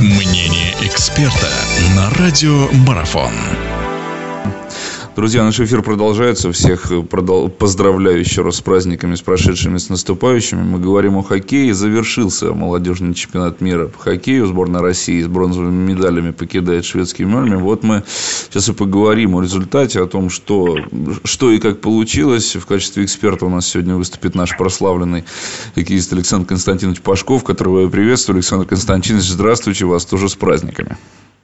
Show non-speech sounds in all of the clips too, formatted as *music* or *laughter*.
Мнение эксперта на радио Марафон. Друзья, наш эфир продолжается. Всех э, поздравляю еще раз с праздниками, с прошедшими, с наступающими. Мы говорим о хоккее. Завершился молодежный чемпионат мира по хоккею. Сборная России с бронзовыми медалями покидает шведский Мельми. Вот мы сейчас и поговорим о результате, о том, что, что и как получилось. В качестве эксперта у нас сегодня выступит наш прославленный хоккеист Александр Константинович Пашков, которого я приветствую. Александр Константинович, здравствуйте, вас тоже с праздниками.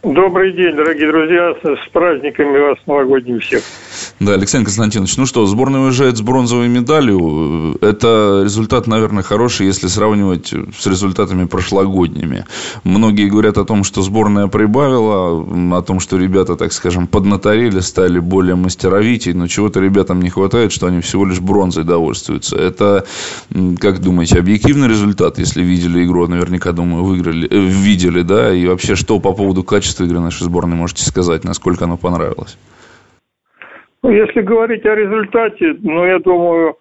Добрый день, дорогие друзья. С праздниками вас новогодним всех. Да, Александр Константинович, ну что, сборная уезжает с бронзовой медалью. Это результат, наверное, хороший, если сравнивать с результатами прошлогодними. Многие говорят о том, что сборная прибавила, о том, что ребята, так скажем, поднаторели, стали более мастеровитей, но чего-то ребятам не хватает, что они всего лишь бронзой довольствуются. Это, как думаете, объективный результат, если видели игру, наверняка, думаю, выиграли, э, видели, да, и вообще, что по поводу качества качество игры нашей сборной можете сказать, насколько оно понравилось? Ну, если говорить о результате, ну, я думаю,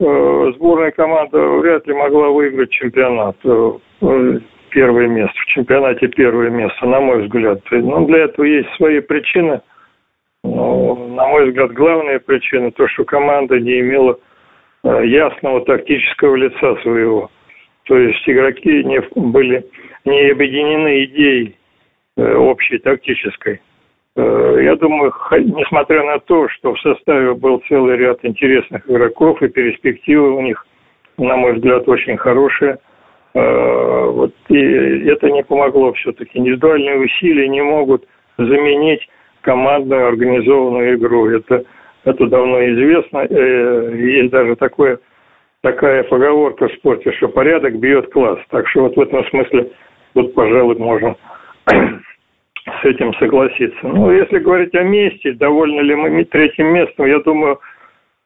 э, сборная команда вряд ли могла выиграть чемпионат. Э, первое место. В чемпионате первое место, на мой взгляд. Ну, для этого есть свои причины. Но, на мой взгляд, главная причина то, что команда не имела э, ясного тактического лица своего. То есть игроки не были не объединены идеей Э, общей тактической. Э, я думаю, несмотря на то, что в составе был целый ряд интересных игроков и перспективы у них, на мой взгляд, очень хорошие, э, вот и это не помогло все-таки. Индивидуальные усилия не могут заменить командную организованную игру. Это, это давно известно. Есть даже такое, такая поговорка в спорте, что порядок бьет класс. Так что вот в этом смысле тут, пожалуй, можно с этим согласиться. Ну, если говорить о месте, довольны ли мы третьим местом, я думаю,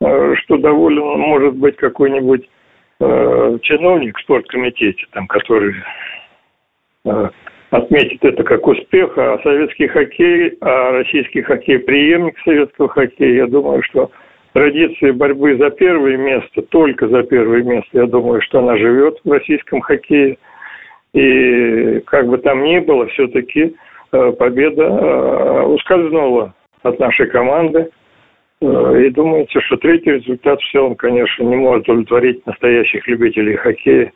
э, что доволен может быть какой-нибудь э, чиновник в спорткомитете, там, который э, отметит это как успех, а советский хоккей, а российский хоккей преемник советского хоккея, я думаю, что традиции борьбы за первое место, только за первое место, я думаю, что она живет в российском хоккее. И как бы там ни было, все-таки победа э, ускользнула от нашей команды. Э, и думается, что третий результат в целом, конечно, не может удовлетворить настоящих любителей хоккея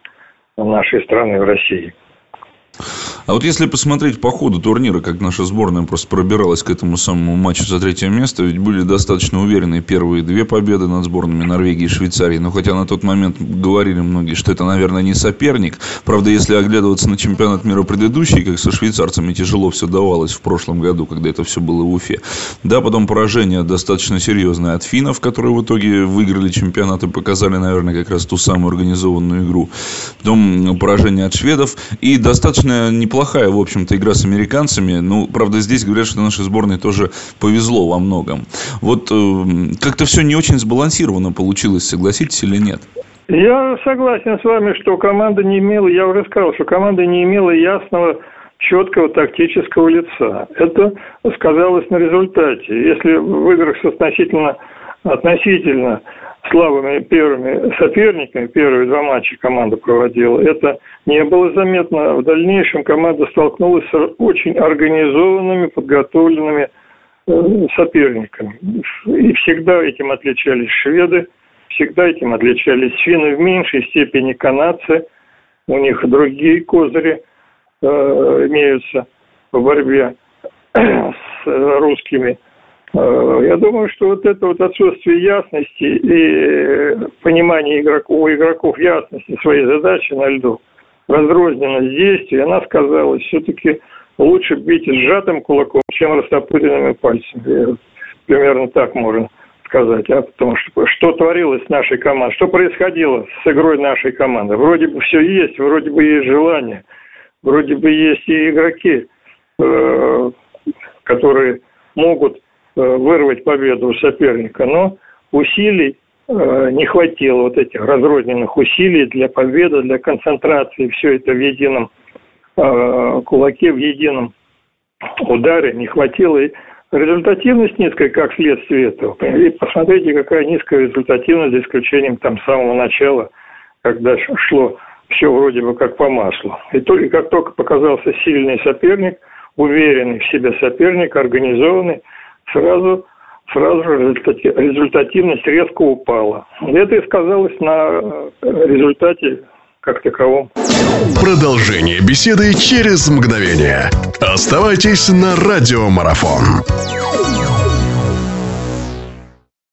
нашей страны в России. А вот если посмотреть по ходу турнира, как наша сборная просто пробиралась к этому самому матчу за третье место, ведь были достаточно уверенные первые две победы над сборными Норвегии и Швейцарии. Но хотя на тот момент говорили многие, что это, наверное, не соперник. Правда, если оглядываться на чемпионат мира предыдущий, как со швейцарцами тяжело все давалось в прошлом году, когда это все было в Уфе. Да, потом поражение достаточно серьезное от финнов, которые в итоге выиграли чемпионат и показали, наверное, как раз ту самую организованную игру. Потом поражение от шведов и достаточно неплохая, в общем-то, игра с американцами. Ну, правда, здесь говорят, что нашей сборной тоже повезло во многом. Вот э, как-то все не очень сбалансировано получилось, согласитесь или нет? Я согласен с вами, что команда не имела, я уже сказал, что команда не имела ясного четкого тактического лица. Это сказалось на результате. Если в играх с относительно, относительно слабыми первыми соперниками, первые два матча команда проводила, это не было заметно. В дальнейшем команда столкнулась с очень организованными, подготовленными э, соперниками. И всегда этим отличались шведы, всегда этим отличались финны, в меньшей степени канадцы. У них другие козыри э, имеются в борьбе *clears throat* с русскими. Э, я думаю, что вот это вот отсутствие ясности и понимания игроков, у игроков ясности своей задачи на льду, разрозненность действий, она сказалась все-таки лучше бить сжатым кулаком, чем растопыренными пальцами. Примерно так можно сказать, а потому что что творилось с нашей командой, что происходило с игрой нашей команды. Вроде бы все есть, вроде бы есть желание, вроде бы есть и игроки, э, которые могут вырвать победу у соперника, но усилий э, не хватило, вот этих разрозненных усилий для победы, для концентрации, все это в едином э, кулаке, в едином ударе не хватило. И результативность низкая, как следствие этого. И посмотрите, какая низкая результативность, за исключением там самого начала, когда шло все вроде бы как по маслу. И только как только показался сильный соперник, уверенный в себе соперник, организованный, сразу сразу же результативность резко упала. Это и сказалось на результате как таковом. Продолжение беседы через мгновение. Оставайтесь на радиомарафон.